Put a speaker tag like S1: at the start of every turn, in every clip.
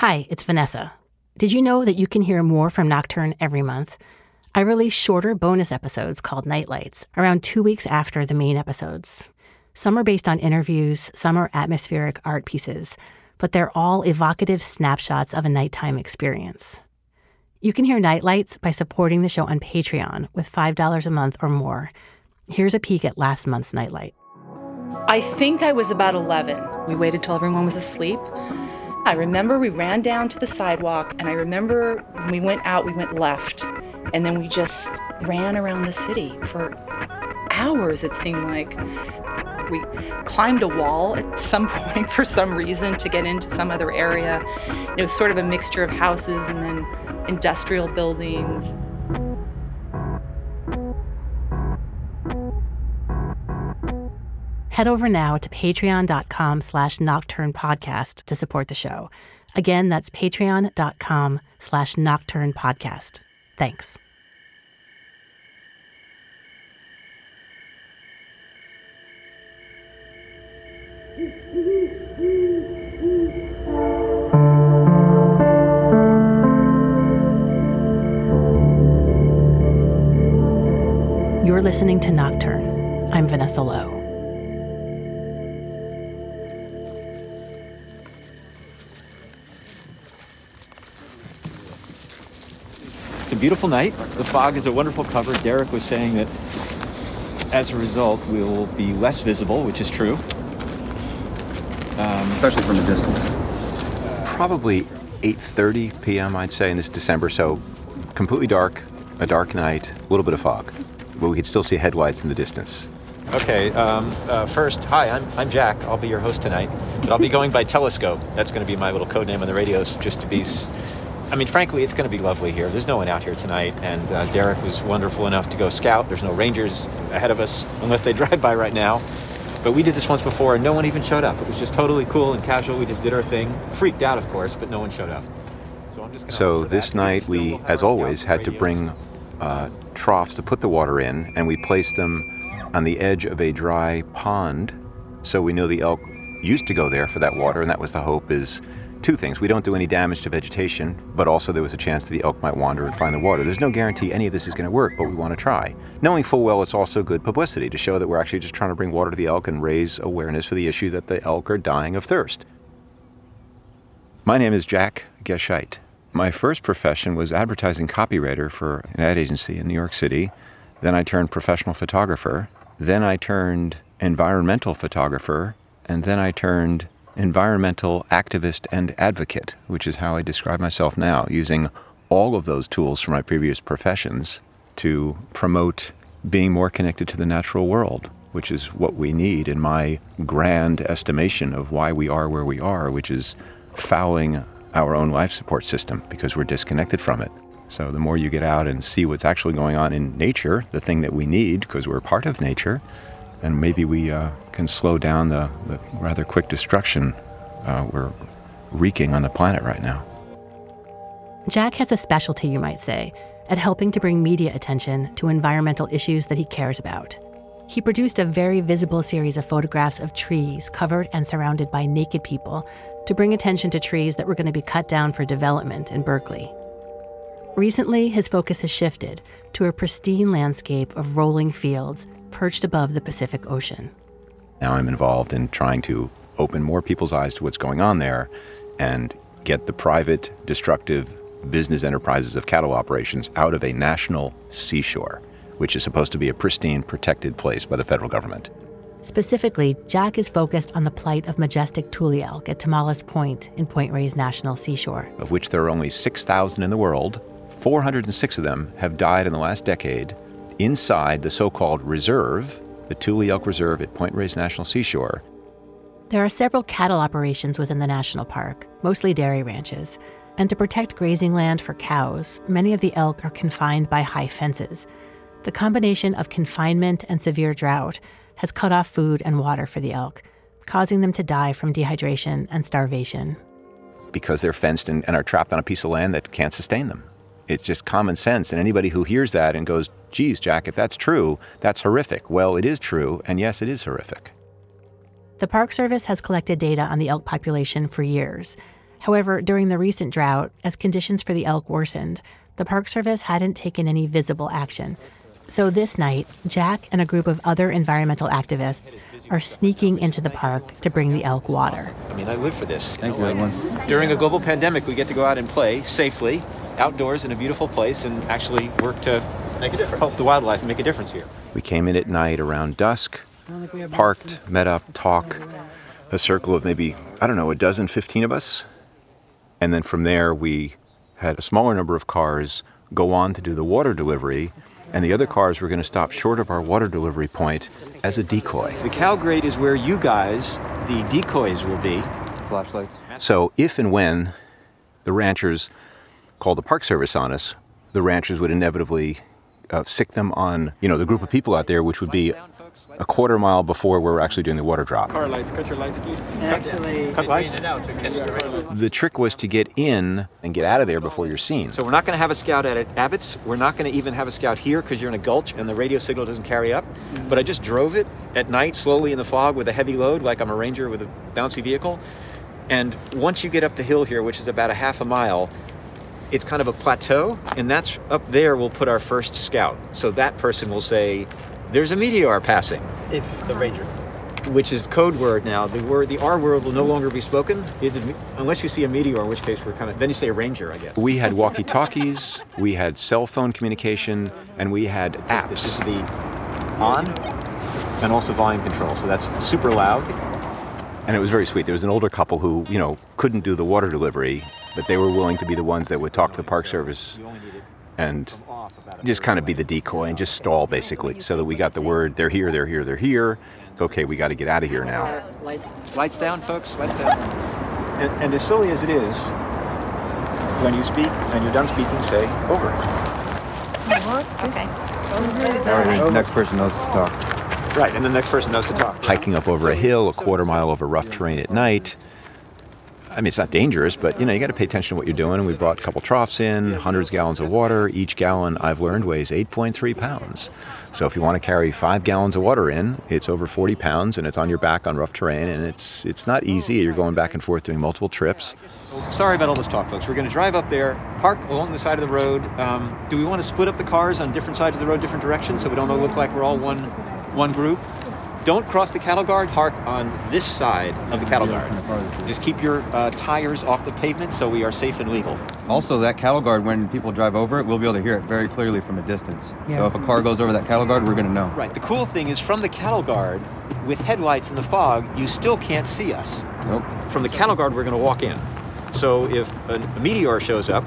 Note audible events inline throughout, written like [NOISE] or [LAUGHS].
S1: Hi, it's Vanessa. Did you know that you can hear more from Nocturne every month? I release shorter bonus episodes called Nightlights around two weeks after the main episodes. Some are based on interviews, some are atmospheric art pieces, but they're all evocative snapshots of a nighttime experience. You can hear Nightlights by supporting the show on Patreon with $5 a month or more. Here's a peek at last month's Nightlight.
S2: I think I was about 11. We waited till everyone was asleep. I remember we ran down to the sidewalk, and I remember when we went out, we went left. And then we just ran around the city for hours, it seemed like. We climbed a wall at some [LAUGHS] point for some reason to get into some other area. It was sort of a mixture of houses and then industrial buildings.
S1: Head over now to patreon.com slash nocturne podcast to support the show. Again, that's patreon.com slash nocturne podcast. Thanks. You're listening to Nocturne. I'm Vanessa Lowe.
S3: Beautiful night. The fog is a wonderful cover. Derek was saying that as a result, we'll be less visible, which is true.
S4: Um, Especially from a distance.
S5: Probably 8.30 p.m., I'd say, in this December. So completely dark, a dark night, a little bit of fog. But we could still see headlights in the distance.
S3: Okay, um, uh, first, hi, I'm, I'm Jack. I'll be your host tonight. But I'll be going by Telescope. That's going to be my little code name on the radios, just to be I mean, frankly, it's going to be lovely here. There's no one out here tonight, and uh, Derek was wonderful enough to go scout. There's no rangers ahead of us, unless they [LAUGHS] drive by right now. But we did this once before, and no one even showed up. It was just totally cool and casual. We just did our thing. Freaked out, of course, but no one showed up.
S5: So I'm just So this night, we, as always, had to bring uh, troughs to put the water in, and we placed them on the edge of a dry pond, so we know the elk used to go there for that water, and that was the hope is two things. We don't do any damage to vegetation, but also there was a chance that the elk might wander and find the water. There's no guarantee any of this is going to work, but we want to try. Knowing full well it's also good publicity to show that we're actually just trying to bring water to the elk and raise awareness for the issue that the elk are dying of thirst. My name is Jack Gescheidt. My first profession was advertising copywriter for an ad agency in New York City. Then I turned professional photographer. Then I turned environmental photographer. And then I turned environmental activist and advocate, which is how I describe myself now, using all of those tools from my previous professions to promote being more connected to the natural world, which is what we need in my grand estimation of why we are where we are, which is fouling our own life support system because we're disconnected from it. So the more you get out and see what's actually going on in nature, the thing that we need because we're part of nature, and maybe we uh, can slow down the, the rather quick destruction uh, we're wreaking on the planet right now.
S1: Jack has a specialty, you might say, at helping to bring media attention to environmental issues that he cares about. He produced a very visible series of photographs of trees covered and surrounded by naked people to bring attention to trees that were going to be cut down for development in Berkeley. Recently, his focus has shifted to a pristine landscape of rolling fields perched above the Pacific Ocean.
S5: Now I'm involved in trying to open more people's eyes to what's going on there and get the private, destructive business enterprises of cattle operations out of a national seashore, which is supposed to be a pristine, protected place by the federal government.
S1: Specifically, Jack is focused on the plight of majestic tule elk at Tomales Point in Point Reyes National Seashore.
S5: Of which there are only 6,000 in the world, 406 of them have died in the last decade inside the so called reserve, the Tule Elk Reserve at Point Reyes National Seashore.
S1: There are several cattle operations within the national park, mostly dairy ranches. And to protect grazing land for cows, many of the elk are confined by high fences. The combination of confinement and severe drought has cut off food and water for the elk, causing them to die from dehydration and starvation.
S5: Because they're fenced and, and are trapped on a piece of land that can't sustain them. It's just common sense. And anybody who hears that and goes, geez, Jack, if that's true, that's horrific. Well, it is true. And yes, it is horrific.
S1: The Park Service has collected data on the elk population for years. However, during the recent drought, as conditions for the elk worsened, the Park Service hadn't taken any visible action. So this night, Jack and a group of other environmental activists are sneaking into the park to bring the elk water.
S3: I mean, I live for this.
S4: Thank you,
S3: like,
S4: everyone.
S3: During a global pandemic, we get to go out and play safely, outdoors in a beautiful place, and actually work to make a difference. Help the wildlife and make a difference here.
S5: We came in at night around dusk, parked, met up, talk, a circle of maybe, I don't know, a dozen, 15 of us. And then from there, we had a smaller number of cars go on to do the water delivery, and the other cars were going to stop short of our water delivery point as a decoy.
S3: The cow grate is where you guys, the decoys, will be.
S4: Flashlights.
S5: So if and when the ranchers called the Park Service on us, the ranchers would inevitably uh, sic them on, you know, the group of people out there, which would be a quarter mile before we're actually doing the water drop.
S3: Car lights, cut your lights, please.
S6: Actually,
S3: Cut lights.
S5: The trick was to get in and get out of there before you're seen.
S3: So we're not going to have a scout at Abbott's. We're not going to even have a scout here because you're in a gulch and the radio signal doesn't carry up. But I just drove it at night, slowly in the fog with a heavy load, like I'm a ranger with a bouncy vehicle. And once you get up the hill here, which is about a half a mile, it's kind of a plateau, and that's up there. We'll put our first scout. So that person will say, "There's a meteor passing."
S6: if the ranger.
S3: which is code word now. The word, the R word will no longer be spoken it, unless you see a meteor, in which case we're kind of. Then you say a ranger, I guess.
S5: We had walkie talkies, we had cell phone communication, and we had apps.
S3: This is
S5: apps.
S3: the on and also volume control. So that's super loud.
S5: And it was very sweet. There was an older couple who, you know, couldn't do the water delivery, but they were willing to be the ones that would talk to the Park Service and just kind of be the decoy and just stall basically so that we got the word they're here, they're here, they're here. Okay, we got to get out of here now.
S6: Lights.
S3: Lights down, folks. Lights down. And, and as silly as it is, when you speak and you're done speaking, say over.
S7: Okay.
S4: All right, next person knows to talk.
S3: Right, and the next person knows to talk.
S5: Hiking up over a hill, a quarter mile over rough terrain at night. I mean, it's not dangerous, but you know, you got to pay attention to what you're doing. And we brought a couple troughs in, hundreds of gallons of water. Each gallon, I've learned, weighs 8.3 pounds. So if you want to carry five gallons of water in, it's over 40 pounds, and it's on your back on rough terrain, and it's it's not easy. You're going back and forth doing multiple trips.
S3: Sorry about all this talk, folks. We're going to drive up there, park along the side of the road. Um, do we want to split up the cars on different sides of the road, different directions, so we don't look like we're all one one group? Don't cross the cattle guard. Park on this side of the cattle guard. Just keep your uh, tires off the pavement, so we are safe and legal.
S4: Also, that cattle guard, when people drive over it, we'll be able to hear it very clearly from a distance. So if a car goes over that cattle guard, we're going to know.
S3: Right. The cool thing is, from the cattle guard, with headlights in the fog, you still can't see us.
S4: Nope.
S3: From the cattle guard, we're going to walk in. So if a, a meteor shows up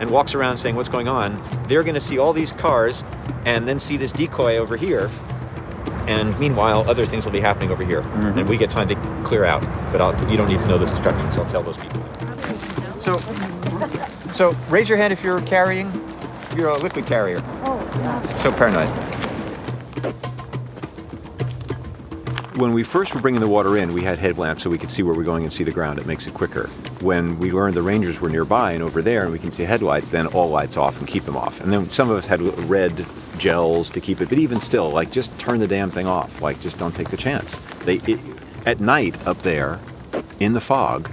S3: and walks around saying what's going on, they're going to see all these cars and then see this decoy over here. And meanwhile, other things will be happening over here, mm-hmm. and we get time to clear out. But I'll, you don't need to know those instructions. I'll tell those people. So, so raise your hand if you're carrying. You're a liquid carrier. Oh, So paranoid.
S5: When we first were bringing the water in, we had headlamps so we could see where we're going and see the ground. It makes it quicker. When we learned the rangers were nearby and over there and we can see headlights, then all lights off and keep them off. And then some of us had red gels to keep it, but even still, like just turn the damn thing off. Like just don't take the chance. They it, at night up there in the fog,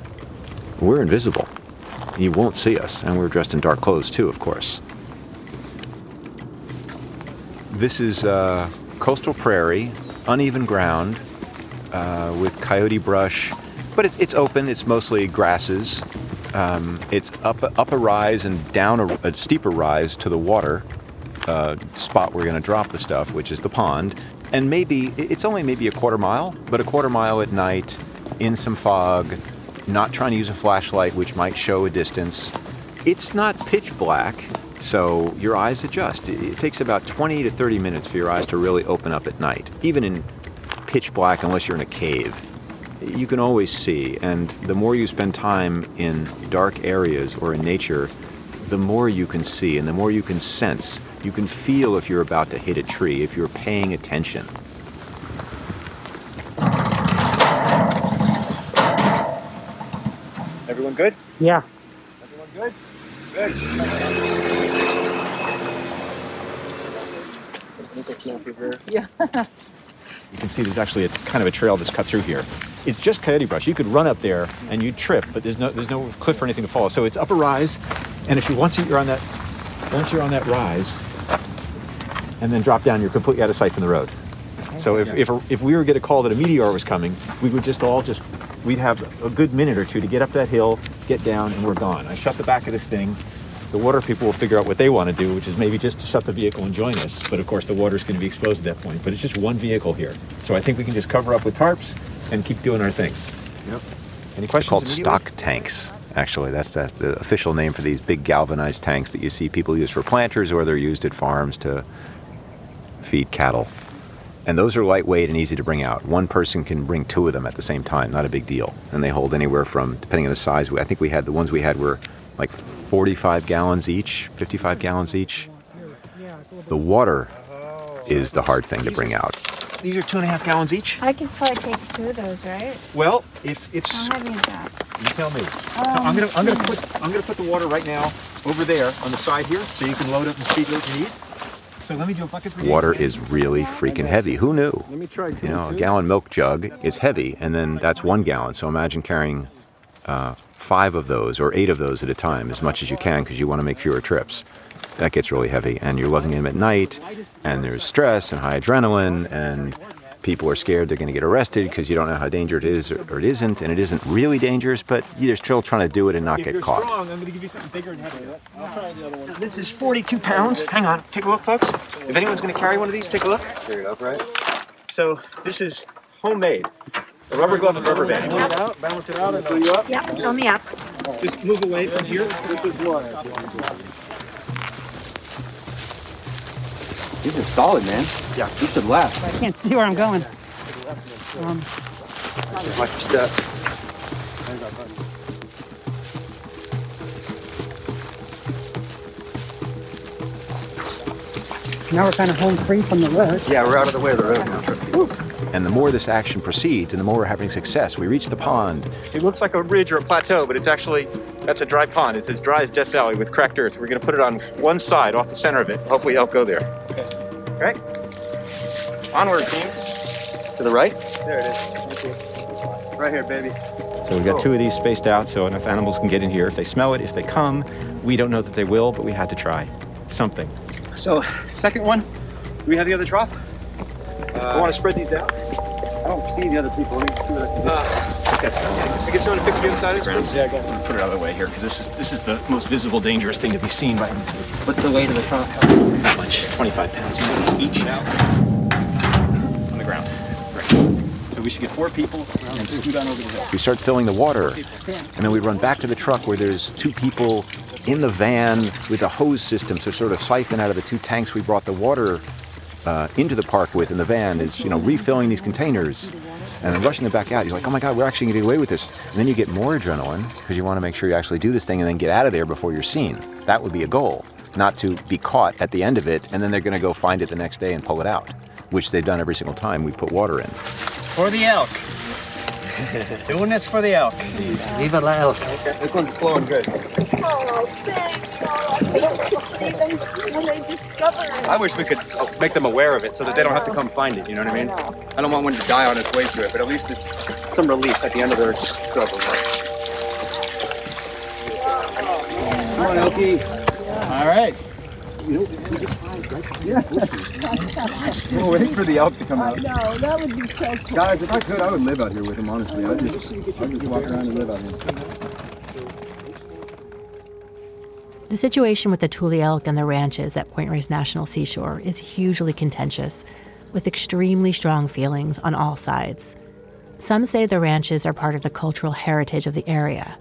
S5: we're invisible. You won't see us, and we're dressed in dark clothes too, of course. This is uh, coastal prairie, uneven ground, uh, with coyote brush, but it's, it's open. It's mostly grasses. Um, it's up up a rise and down a, a steeper rise to the water uh, spot we're going to drop the stuff, which is the pond. And maybe it's only maybe a quarter mile, but a quarter mile at night in some fog, not trying to use a flashlight, which might show a distance. It's not pitch black, so your eyes adjust. It, it takes about 20 to 30 minutes for your eyes to really open up at night, even in pitch black, unless you're in a cave. You can always see, and the more you spend time in dark areas or in nature, the more you can see and the more you can sense. You can feel if you're about to hit a tree, if you're paying attention.
S3: Everyone good?
S6: Yeah.
S3: Everyone good? Good. Yeah. you can see there's actually a kind of a trail that's cut through here. It's just coyote brush. You could run up there and you'd trip, but there's no there's no cliff or anything to follow. So it's up a rise, and if you once you're on that once you're on that rise, and then drop down, you're completely out of sight from the road. So if, if, if we were to get a call that a meteor was coming, we would just all just, we'd have a good minute or two to get up that hill, get down, and we're gone. I shut the back of this thing. The water people will figure out what they want to do, which is maybe just to shut the vehicle and join us. But of course, the water's going to be exposed at that point. But it's just one vehicle here. So I think we can just cover up with tarps and keep doing our thing. Yep. Any questions?
S5: called stock tanks. Actually, that's the, the official name for these big galvanized tanks that you see people use for planters or they're used at farms to feed cattle. And those are lightweight and easy to bring out. One person can bring two of them at the same time, not a big deal. And they hold anywhere from, depending on the size, I think we had, the ones we had were like 45 gallons each, 55 gallons each. The water is the hard thing to bring out.
S3: These are two and a half gallons each?
S7: I could probably take two of those, right?
S3: Well, if it's.
S7: How heavy is that?
S3: You tell me. So um, I'm gonna I'm gonna hmm. put I'm gonna put the water right now over there on the side here, so you can load up and speed what you need. So let me do a bucket for you.
S5: Water is really freaking heavy. Who knew?
S3: Let me try two
S5: You know,
S3: and
S5: a gallon milk jug is heavy, and then that's one gallon. So imagine carrying uh, five of those or eight of those at a time, as much as you can, because you want to make fewer trips. That gets really heavy, and you're lugging them at night, and there's stress and high adrenaline, and people are scared they're going to get arrested because you don't know how dangerous it is or, or it isn't, and it isn't really dangerous, but you're still trying to do it and not
S3: If
S5: get
S3: you're
S5: caught.
S3: strong, I'm gonna give you something bigger and heavier. This is 42 pounds. Hang on, take a look, folks. If anyone's gonna carry one of these, take a look. There you go, right? So this is homemade. A rubber glove and rubber band. Move it out, balance it out, and pull you up.
S7: Yeah, fill me up.
S3: Just move away from here. This is what.
S4: These are solid, man.
S3: Yeah.
S4: These should last.
S6: I can't see where I'm going. Um,
S3: Watch your step.
S6: now we're kind of home free from the road.
S3: Yeah, we're out of the way of the road now.
S5: And the more this action proceeds, and the more we're having success, we reach the pond,
S3: It looks like a ridge or a plateau, but it's actually that's a dry pond. It's as dry as Death Valley with cracked earth. We're gonna put it on one side, off the center of it. Hopefully, elk go there. Okay. Right. Onward, team. To the right. There it is. Right here, baby. So we've got two of these spaced out, so enough animals can get in here. If they smell it, if they come, we don't know that they will, but we had to try something.
S4: So, second one, do we have the other trough?
S3: I want to spread these out.
S4: I don't see the other people. Let me see what I can do.
S3: Uh, can I get someone to pick the other side of this, please?
S8: Yeah, go ahead. Put it out of the way here, because this is this is the most visible, dangerous thing to be seen by
S4: What's the weight of the trough?
S8: That much. 25 pounds each out on the ground. Right. So we should get four people and scoot on over the hill.
S5: we start filling the water. And then we run back to the truck where there's two people in the van with a hose system to sort of siphon out of the two tanks we brought the water uh, into the park with in the van is, you know, refilling these containers and then rushing them back out. You're like, oh my God, we're actually getting away with this. And then you get more adrenaline because you want to make sure you actually do this thing and then get out of there before you're seen. That would be a goal, not to be caught at the end of it and then they're going to go find it the next day and pull it out, which they've done every single time we put water in.
S9: For the elk. Doing this for the elk.
S4: Viva la elk. This one's flowing good.
S7: Oh, thanks. Oh, I wish I could see them when they discover it.
S4: I wish we could uh, make them aware of it so that they don't have to come find it. You know what I mean? I don't want one to die on its way to it, but at least it's some relief at the end of their struggle. Come on, Elkie.
S9: All right.
S4: We're waiting for the elk to come out.
S7: No, that would be so cool.
S4: Guys, if I could, I would live out here with him, honestly. I'd just, I'd just walk around and live out here.
S1: The situation with the Tule elk and the ranches at Point Reyes National Seashore is hugely contentious, with extremely strong feelings on all sides. Some say the ranches are part of the cultural heritage of the area.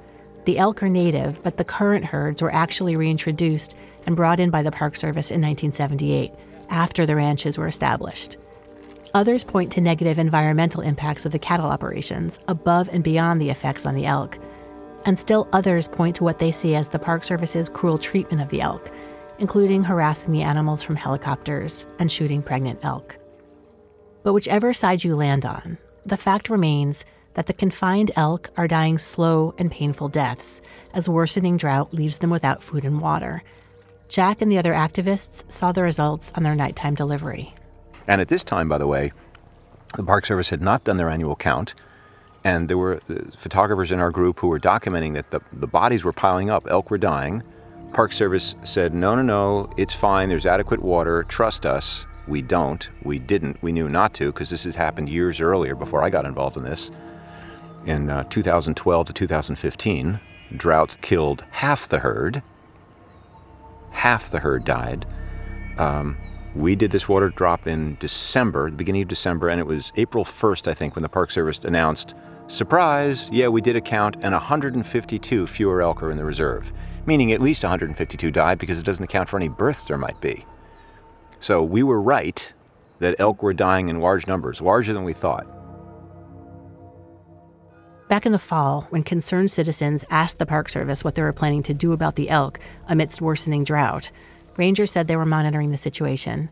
S1: The elk are native, but the current herds were actually reintroduced and brought in by the Park Service in 1978, after the ranches were established. Others point to negative environmental impacts of the cattle operations, above and beyond the effects on the elk. And still others point to what they see as the Park Service's cruel treatment of the elk, including harassing the animals from helicopters and shooting pregnant elk. But whichever side you land on, the fact remains that the confined elk are dying slow and painful deaths as worsening drought leaves them without food and water. Jack and the other activists saw the results on their nighttime delivery.
S5: And at this time, by the way, The Park Service had not done their annual count, and there were uh, photographers in our group who were documenting that the, the bodies were piling up, elk were dying. Park Service said, no, no, no, it's fine, there's adequate water, trust us. We don't. We didn't. We knew not to because this has happened years earlier before I got involved in this. In uh, 2012 to 2015, droughts killed half the herd. Half the herd died. Um, we did this water drop in December, the beginning of December, and it was April 1st, I think, when the Park Service announced, surprise, yeah, we did a count, and 152 fewer elk are in the reserve, meaning at least 152 died because it doesn't account for any births there might be. So we were right that elk were dying in large numbers, larger than we thought.
S1: Back in the fall, when concerned citizens asked the Park Service what they were planning to do about the elk amidst worsening drought, rangers said they were monitoring the situation.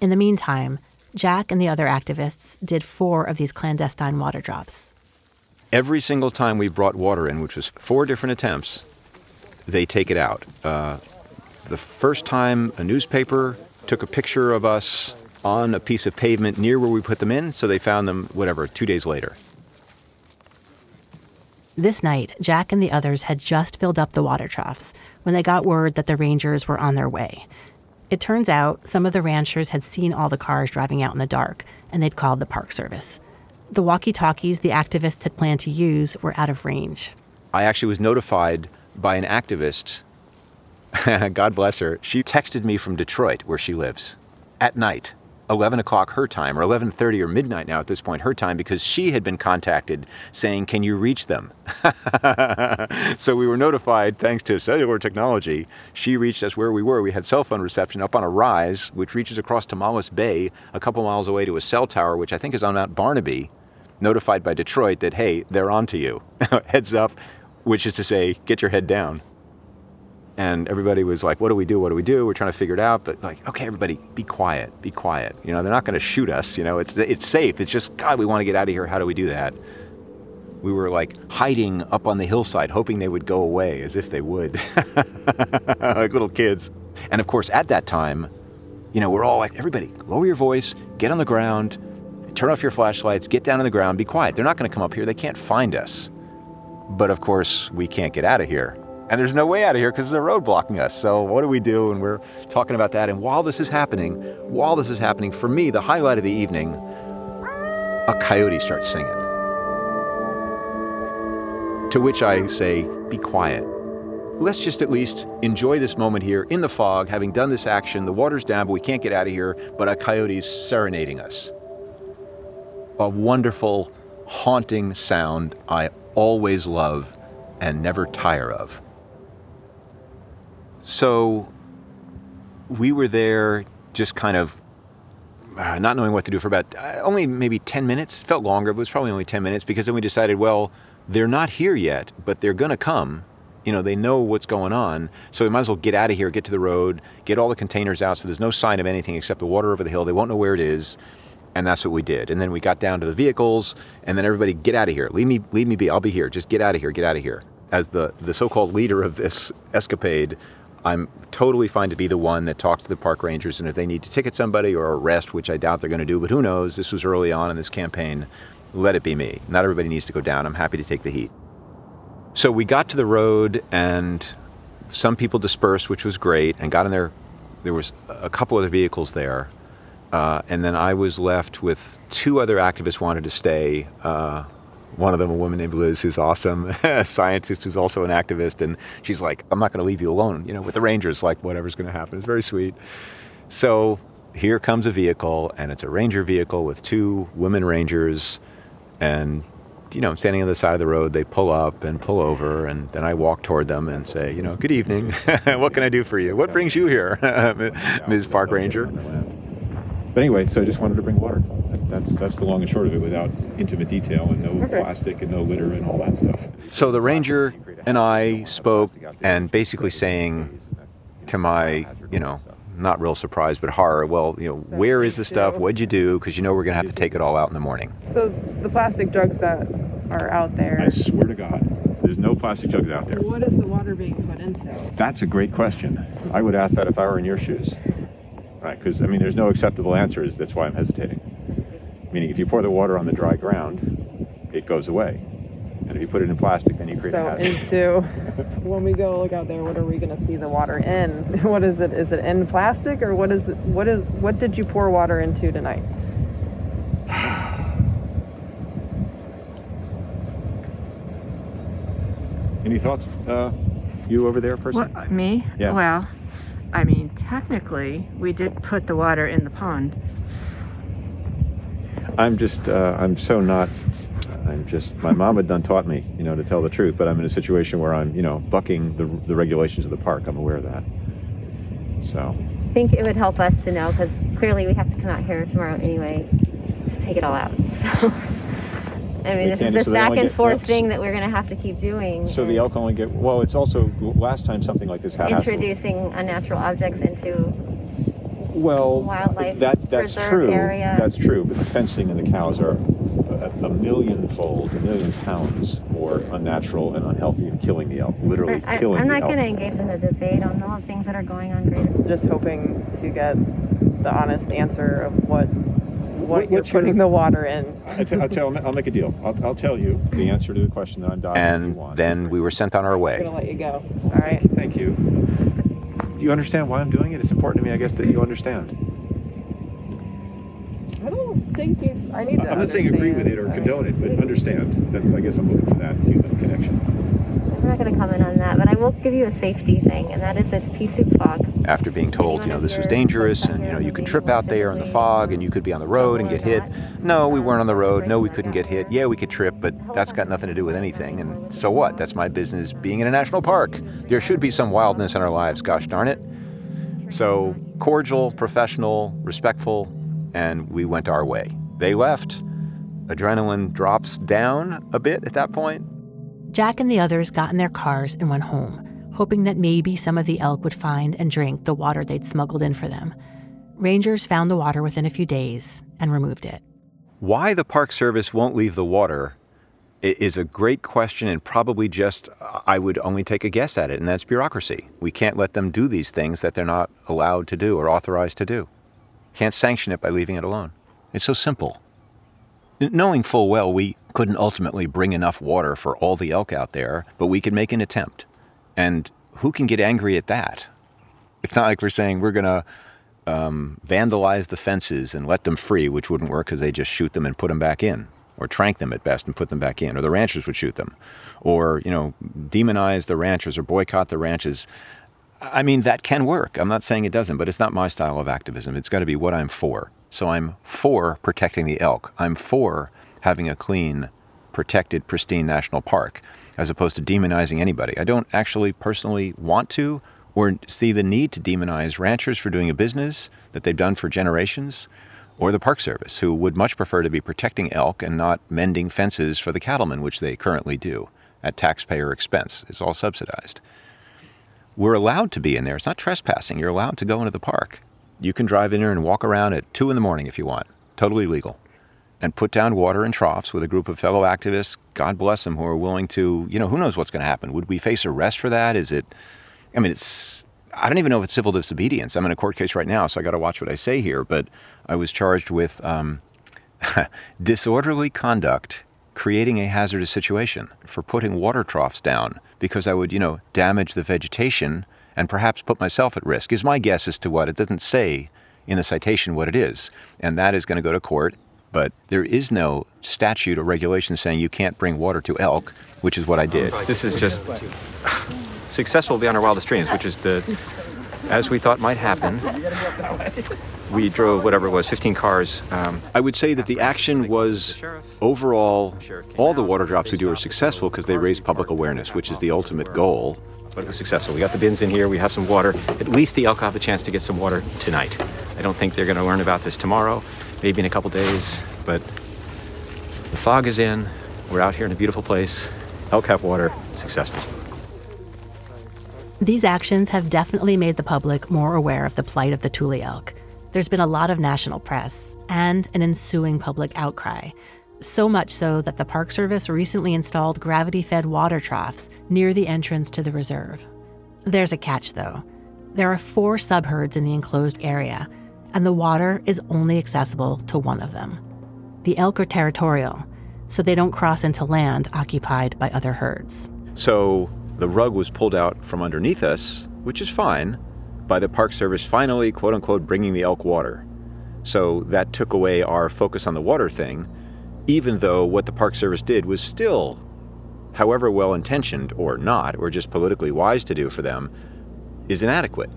S1: In the meantime, Jack and the other activists did four of these clandestine water drops.
S5: Every single time we brought water in, which was four different attempts, they take it out. Uh, the first time, a newspaper took a picture of us on a piece of pavement near where we put them in, so they found them, whatever, two days later.
S1: This night, Jack and the others had just filled up the water troughs when they got word that the rangers were on their way. It turns out some of the ranchers had seen all the cars driving out in the dark, and they'd called the Park Service. The walkie talkies the activists had planned to use were out of range.
S5: I actually was notified by an activist. [LAUGHS] God bless her. She texted me from Detroit, where she lives, at night 11 o'clock her time or 11.30 or midnight now at this point her time because she had been contacted saying can you reach them? [LAUGHS] So we were notified thanks to cellular technology she reached us where we were. We had cell phone reception up on a rise which reaches across tomales bay a couple miles away to a cell tower which i think is on mount barnabe notified by detroit that hey they're on to you. [LAUGHS] Heads up which is to say get your head down and everybody was like, "What do we do? What do we do?" We're trying to figure it out, but like, okay, everybody, be quiet, be quiet. You know, they're not going to shoot us. You know, it's it's safe. It's just God, we want to get out of here. How do we do that? We were like hiding up on the hillside, hoping they would go away, as if they would, [LAUGHS] like little kids. And of course, at that time, you know, we're all like, everybody, lower your voice, get on the ground, turn off your flashlights, get down on the ground, be quiet. They're not going to come up here. They can't find us. But of course, we can't get out of here and there's no way out of here because there's a road blocking us. So what do we do? And we're talking about that. And while this is happening, while this is happening, for me, the highlight of the evening, a coyote starts singing. To which I say, be quiet. Let's just at least enjoy this moment here in the fog, having done this action. The water's down, but we can't get out of here, but a coyote's serenading us. A wonderful, haunting sound I always love and never tire of. So we were there just kind of uh, not knowing what to do for about uh, only maybe 10 minutes. Felt longer, but it was probably only 10 minutes because then we decided, well, they're not here yet, but they're going to come. You know, they know what's going on. So we might as well get out of here, get to the road, get all the containers out so there's no sign of anything except the water over the hill. They won't know where it is. And that's what we did. And then we got down to the vehicles, and then everybody, get out of here. Leave me, leave me be. I'll be here. Just get out of here. Get out of here. As the, the so called leader of this escapade, I'm totally fine to be the one that talks to the park rangers, and if they need to ticket somebody or arrest, which I doubt they're going to do, but who knows? This was early on in this campaign. Let it be me. Not everybody needs to go down. I'm happy to take the heat. So we got to the road, and some people dispersed, which was great, and got in there. There was a couple other vehicles there, uh, and then I was left with two other activists wanted to stay. Uh, one of them, a woman named Liz, who's awesome, [LAUGHS] a scientist who's also an activist, and she's like, "I'm not going to leave you alone, you know, with the Rangers. Like, whatever's going to happen." It's very sweet. So here comes a vehicle, and it's a Ranger vehicle with two women Rangers, and you know, I'm standing on the side of the road. They pull up and pull over, and then I walk toward them and say, you know, good evening. [LAUGHS] what can I do for you? What brings you here, [LAUGHS] Ms. Park Ranger?
S3: But anyway, so I just wanted to bring water that's that's the long and short of it without intimate detail and no okay. plastic and no litter and all that stuff.
S5: So the ranger and I spoke and basically saying to my, you know, not real surprise but horror, well, you know, where is the stuff? What'd you do? Because you know we're going to have to take it all out in the morning.
S10: So the plastic jugs that are out there.
S3: I swear to God, there's no plastic jugs out there.
S10: What is the water being put into?
S3: That's a great question. I would ask that if I were in your shoes. Right, because I mean, there's no acceptable answers. That's why I'm hesitating. Meaning, if you pour the water on the dry ground, it goes away. And if you put it in plastic, then you create a
S10: So
S3: hazard.
S10: into [LAUGHS] when we go look out there, what are we gonna see the water in? [LAUGHS] What is it? Is it in plastic or what is it? What is what did you pour water into tonight? [SIGHS]
S3: Any thoughts? Uh, you over there, person?
S11: What, me?
S3: Yeah.
S11: Well, I mean, technically, we did put the water in the pond.
S3: I'm just, uh, I'm so not. I'm just. My mom had done taught me, you know, to tell the truth. But I'm in a situation where I'm, you know, bucking the the regulations of the park. I'm aware of that. So.
S12: I think it would help us to know because clearly we have to come out here tomorrow anyway to take it all out. [LAUGHS] So, I mean, this is this
S3: so
S12: back and forth thing that we're going to have to keep doing.
S3: So the elk only get. Well, it's also last time something like this happened.
S12: introducing unnatural objects into
S3: Well,
S12: wildlife
S3: that that's true.
S12: area.
S3: That's true. But the fencing and the cows are a, a millionfold, a million pounds more unnatural and unhealthy and killing the elk. Literally
S12: I,
S3: killing
S12: I'm
S3: the
S12: not going to engage in a debate on all the things that are going on greater.
S10: Just hoping to get the honest answer of what what
S3: What-
S10: you're
S3: what's your-
S10: putting the water in.
S3: I t- I'll tell. I'll make a deal. I'll, I'll tell you the answer to the question that I'm dying.
S5: And then we were sent on our
S10: I'm
S5: way.
S10: gonna let you go. All right.
S3: Thank you. You understand why I'm doing it? It's important to me, I guess, that you understand.
S10: I don't think you. I need to.
S3: I'm not saying agree with it or
S10: understand.
S3: condone it, but understand. That's. I guess I'm looking for that human connection.
S12: I'm not going to comment on that, but I will give you a safety thing, and that is it's pea soup fog.
S5: After being told, you know, this was dangerous and, you know, you could trip out there in the fog and you could be on the road and get hit. No, we weren't on the road. No, we couldn't get hit. Yeah, we could trip, but that's got nothing to do with anything. And so what? That's my business being in a national park. There should be some wildness in our lives, gosh darn it. So cordial, professional, respectful, and we went our way. They left. Adrenaline drops down a bit at that point.
S1: Jack and the others got in their cars and went home, hoping that maybe some of the elk would find and drink the water they'd smuggled in for them. Rangers found the water within a few days and removed it.
S5: Why the Park Service won't leave the water is a great question and probably just, I would only take a guess at it, and that's bureaucracy. We can't let them do these things that they're not allowed to do or authorized to do. Can't sanction it by leaving it alone. It's so simple. Knowing full well we couldn't ultimately bring enough water for all the elk out there, but we could make an attempt. And who can get angry at that? It's not like we're saying we're going to um, vandalize the fences and let them free, which wouldn't work because they just shoot them and put them back in, or trank them at best and put them back in, or the ranchers would shoot them, or you know demonize the ranchers or boycott the ranches. I mean that can work. I'm not saying it doesn't, but it's not my style of activism. It's got to be what I'm for. So I'm for protecting the elk. I'm for having a clean, protected, pristine national park, as opposed to demonizing anybody. I don't actually personally want to or see the need to demonize ranchers for doing a business that they've done for generations, or the Park Service, who would much prefer to be protecting elk and not mending fences for the cattlemen, which they currently do at taxpayer expense. It's all subsidized. We're allowed to be in there. It's not trespassing. You're allowed to go into the park. You can drive in there and walk around at 2 in the morning if you want. Totally legal. And put down water in troughs with a group of fellow activists, God bless them, who are willing to, you know, who knows what's going to happen. Would we face arrest for that? Is it, I mean, it's, I don't even know if it's civil disobedience. I'm in a court case right now, so I got to watch what I say here. But I was charged with um, [LAUGHS] disorderly conduct, creating a hazardous situation for putting water troughs down because I would, you know, damage the vegetation and perhaps put myself at risk, is my guess as to what. It doesn't say in the citation what it is. And that is going to go to court. But there is no statute or regulation saying you can't bring water to elk, which is what I did.
S13: This is just successful beyond our wildest dreams, which is the, as we thought might happen. We drove whatever it was, 15 cars. Um,
S5: I would say that the action was overall, all the water drops we do are successful because they raise public awareness, which is the ultimate goal.
S13: but it was successful. We got the bins in here. We have some water. At least the elk have a chance to get some water tonight. I don't think they're going to learn about this tomorrow, maybe in a couple days. But the fog is in. We're out here in a beautiful place. Elk have water. Successful.
S1: These actions have definitely made the public more aware of the plight of the Tule elk. There's been a lot of national press and an ensuing public outcry. So much so that the Park Service recently installed gravity fed water troughs near the entrance to the reserve. There's a catch, though. There are four subherds in the enclosed area, and the water is only accessible to one of them. the elk are territorial, so they don't cross into land occupied by other herds.
S5: So the rug was pulled out from underneath us, which is fine, by the Park Service finally, quote unquote, bringing the elk water. So that took away our focus on the water thing, even though what the Park Service did was still, however well intentioned or not, or just politically wise to do for them, is inadequate.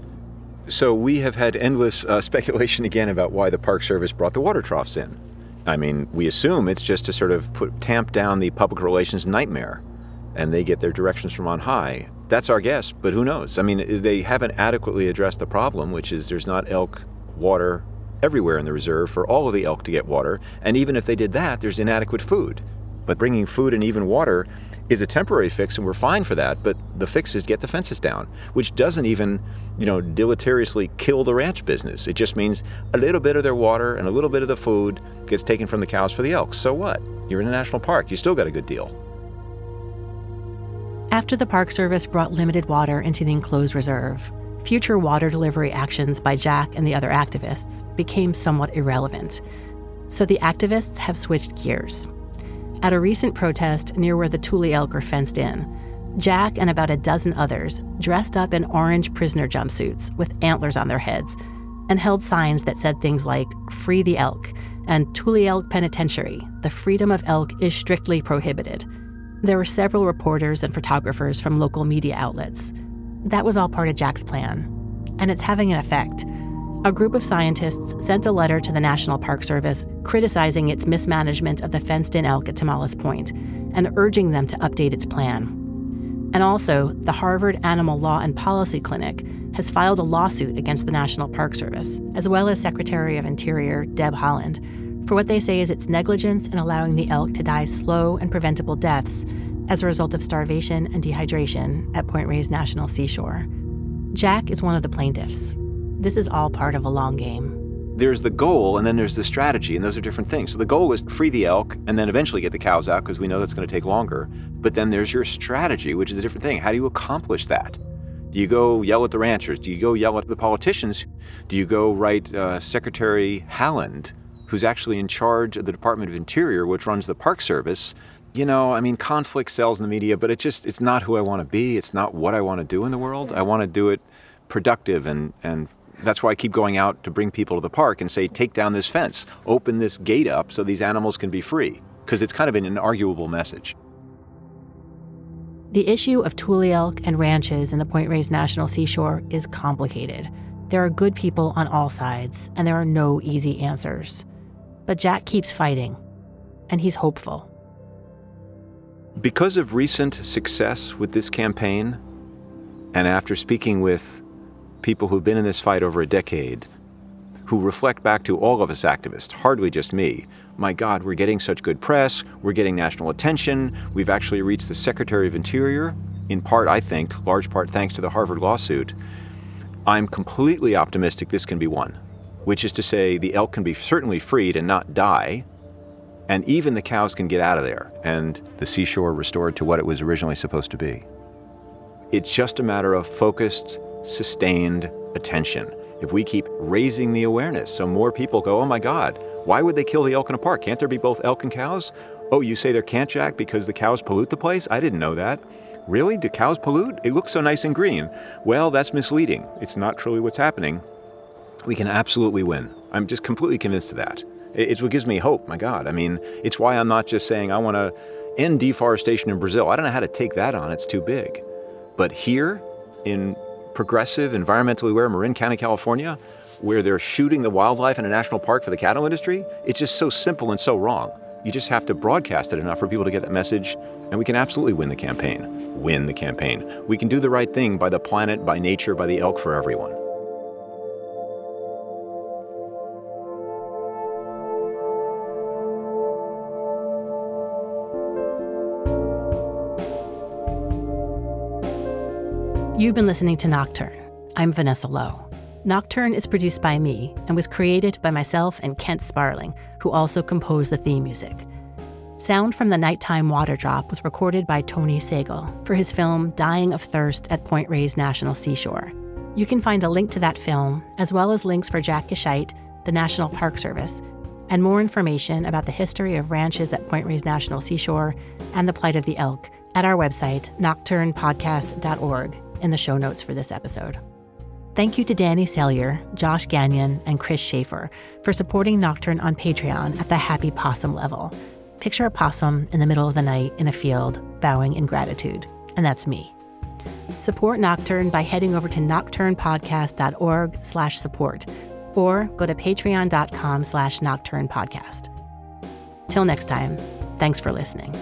S5: So we have had endless uh, [LAUGHS] speculation again about why the Park Service brought the water troughs in. I mean, we assume it's just to sort of put tamp down the public relations nightmare, and they get their directions from on high. That's our guess, but who knows? I mean, they haven't adequately addressed the problem, which is there's not elk water everywhere in the reserve for all of the elk to get water, and even if they did that, there's inadequate food. But bringing food and even water is a temporary fix, and we're fine for that. But the fix is get the fences down, which doesn't even, you know, deleteriously kill the ranch business. It just means a little bit of their water and a little bit of the food gets taken from the cows for the elk. So what? You're in a national park. You still got a good deal.
S1: After the Park Service brought limited water into the enclosed reserve, future water delivery actions by Jack and the other activists became somewhat irrelevant. So the activists have switched gears. At a recent protest near where the Tule elk are fenced in, Jack and about a dozen others dressed up in orange prisoner jumpsuits with antlers on their heads and held signs that said things like Free the Elk and Tule Elk Penitentiary, the freedom of elk is strictly prohibited. There were several reporters and photographers from local media outlets. That was all part of Jack's plan, and it's having an effect. A group of scientists sent a letter to the National Park Service criticizing its mismanagement of the fenced in elk at Tomales Point and urging them to update its plan. And also, the Harvard Animal Law and Policy Clinic has filed a lawsuit against the National Park Service, as well as Secretary of Interior Deb Haaland, for what they say is its negligence in allowing the elk to die slow and preventable deaths as a result of starvation and dehydration at Point Reyes National Seashore. Jack is one of the plaintiffs. This is all part of a long game.
S5: There's the goal, and then there's the strategy, and those are different things. So the goal is free the elk, and then eventually get the cows out because we know that's going to take longer. But then there's your strategy, which is a different thing. How do you accomplish that? Do you go yell at the ranchers? Do you go yell at the politicians? Do you go write uh, Secretary Haaland, who's actually in charge of the Department of Interior, which runs the Park Service? You know, I mean, conflict sells in the media, but it just, it's not who I want to be. It's not what I want to do in the world. I want to do it productive and, and that's why I keep going out to bring people to the park and say, take down this fence, open this gate up so these animals can be free, because it's kind of an inarguable message.
S1: The issue of Tule elk and ranches in the Point Reyes National Seashore is complicated. There are good people on all sides, and there are no easy answers. But Jack keeps fighting, and he's hopeful.
S5: Because of recent success with this campaign, and after speaking with people who've been in this fight over a decade, who reflect back to all of us activists, hardly just me. My God, we're getting such good press, we're getting national attention, we've actually reached the Secretary of Interior, in part, I think, large part thanks to the Harvard lawsuit. I'm completely optimistic this can be won, which is to say, the elk can be certainly freed and not die, and even the cows can get out of there, and the seashore restored to what it was originally supposed to be. It's just a matter of focused, sustained attention. If we keep raising the awareness so more people go, oh my God, why would they kill the elk in a park? Can't there be both elk and cows? Oh, you say there can't, Jack, because the cows pollute the place? I didn't know that. Really? Do cows pollute? It looks so nice and green. Well, that's misleading. It's not truly what's happening. We can absolutely win. I'm just completely convinced of that. It's what gives me hope, my God. I mean, it's why I'm not just saying I want to end deforestation in Brazil. I don't know how to take that on, it's too big. But here in progressive, environmentally aware Marin County, California, where they're shooting the wildlife in a national park for the cattle industry, it's just so simple and so wrong. You just have to broadcast it enough for people to get that message, and we can absolutely win the campaign. Win the campaign. We can do the right thing by the planet, by nature, by the elk for everyone.
S1: You've been listening to Nocturne. I'm Vanessa Lowe. Nocturne is produced by me and was created by myself and Kent Sparling, who also composed the theme music. Sound from the nighttime water drop was recorded by Tony Sagal for his film Dying of Thirst at Point Reyes National Seashore. You can find a link to that film, as well as links for Jack Gescheidt, the National Park Service, and more information about the history of ranches at Point Reyes National Seashore and the plight of the elk at our website, nocturnepodcast.org, in the show notes for this episode. Thank you to Danny Sellier, Josh Gagnon, and Chris Schaefer for supporting Nocturne on Patreon at the Happy Possum level. Picture a possum in the middle of the night in a field, bowing in gratitude. And that's me. Support Nocturne by heading over to nocturnepodcast.org slash support or go to patreon.com slash nocturnepodcast. Till next time, thanks for listening.